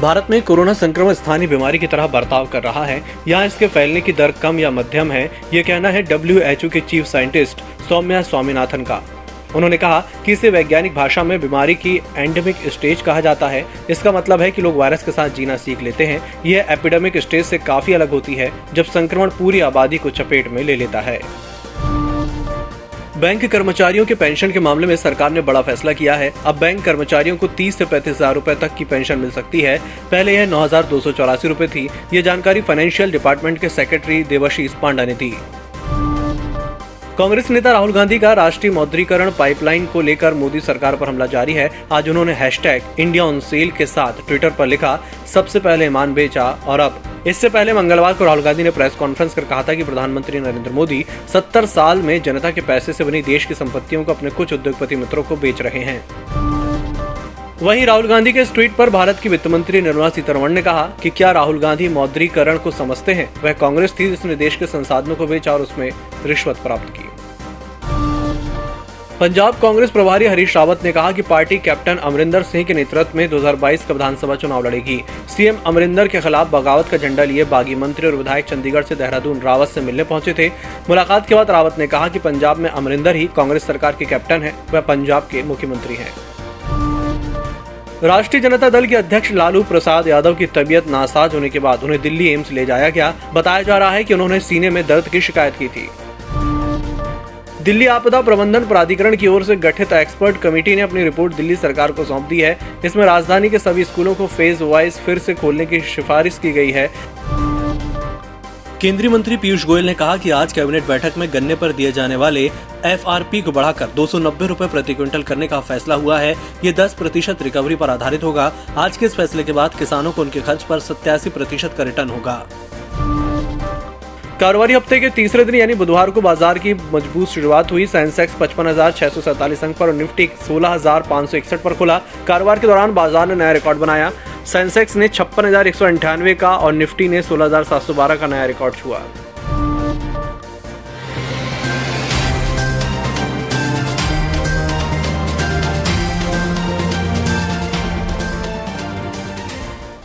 भारत में कोरोना संक्रमण स्थानीय बीमारी की तरह बर्ताव कर रहा है। यहाँ इसके फैलने की दर कम या मध्यम है, ये कहना है डब्ल्यू के चीफ साइंटिस्ट सौम्या स्वामीनाथन का। उन्होंने कहा कि इसे वैज्ञानिक भाषा में बीमारी की एंडेमिक स्टेज कहा जाता है। इसका मतलब है कि लोग वायरस के साथ जीना सीख लेते हैं। यह एपिडेमिक स्टेज से काफ़ी अलग होती है, जब संक्रमण पूरी आबादी को चपेट में ले लेता है। बैंक कर्मचारियों के पेंशन के मामले में सरकार ने बड़ा फैसला किया है। अब बैंक कर्मचारियों को 30 से पैंतीस हज़ार रूपए तक की पेंशन मिल सकती है। पहले यह नौ हज़ार दो सौ चौरासी रूपए थी। ये जानकारी फाइनेंशियल डिपार्टमेंट के सेक्रेटरी देवाशीष पांडा ने दी। कांग्रेस नेता राहुल गांधी का राष्ट्रीय मौद्रीकरण पाइपलाइन को लेकर मोदी सरकार पर हमला जारी है। आज उन्होंने हैशटैग इंडिया ऑन सेल के साथ ट्विटर पर लिखा, सबसे पहले ईमान बेचा और अब इससे पहले मंगलवार को राहुल गांधी ने प्रेस कॉन्फ्रेंस कर कहा था कि प्रधानमंत्री नरेंद्र मोदी 70 साल में जनता के पैसे से बनी देश की संपत्तियों को अपने कुछ उद्योगपति मित्रों को बेच रहे हैं। वहीं राहुल गांधी के इस ट्वीट पर भारत की वित्त मंत्री निर्मला सीतारमण ने कहा कि क्या राहुल गांधी मौद्रीकरण को समझते हैं? वह कांग्रेस थी जिसने देश के संसाधनों को बेचा और उसमें रिश्वत प्राप्त की। पंजाब कांग्रेस प्रभारी हरीश रावत ने कहा कि पार्टी कैप्टन अमरिंदर सिंह के नेतृत्व में 2022 का विधानसभा चुनाव लड़ेगी। सीएम अमरिंदर के खिलाफ बगावत का झंडा लिए बागी मंत्री और विधायक चंडीगढ़ से देहरादून रावत से मिलने पहुँचे थे। मुलाकात के बाद रावत ने कहा कि पंजाब में अमरिंदर ही कांग्रेस सरकार के कैप्टन है, वह पंजाब के मुख्यमंत्री हैं। राष्ट्रीय जनता दल के अध्यक्ष लालू प्रसाद यादव की तबीयत नासाज होने के बाद उन्हें दिल्ली एम्स ले जाया गया। बताया जा रहा है कि उन्होंने सीने में दर्द की शिकायत की थी। दिल्ली आपदा प्रबंधन प्राधिकरण की ओर से गठित एक्सपर्ट कमेटी ने अपनी रिपोर्ट दिल्ली सरकार को सौंप दी है। इसमें राजधानी के सभी स्कूलों को फ़ेज़ वाइज फिर से खोलने की सिफारिश की गई है। केंद्रीय मंत्री पीयूष गोयल ने कहा कि आज कैबिनेट बैठक में गन्ने पर दिए जाने वाले एफआरपी को बढ़ाकर दो सौ प्रति क्विंटल करने का फैसला हुआ है। ये 10 प्रतिशत रिकवरी पर आधारित होगा। आज के इस फैसले के बाद किसानों को उनके खर्च पर सत्यासी प्रतिशत का रिटर्न होगा। कारोबारी हफ़्ते के तीसरे दिन, यानी बुधवार को बाज़ार की मज़बूत शुरुआत हुई। सेंसेक्स पचपन हज़ार छह सौ सैंतालीस अंक पर और निफ्टी सोलह हज़ार पाँच सौ इकसठ पर खुला। कारोबार के दौरान बाज़ार ने नया रिकॉर्ड बनाया। सेंसेक्स ने छप्पन हज़ार एक सौ अंठानवे का और निफ्टी ने सोलह हज़ार सात सौ बारह का नया रिकॉर्ड छुआ।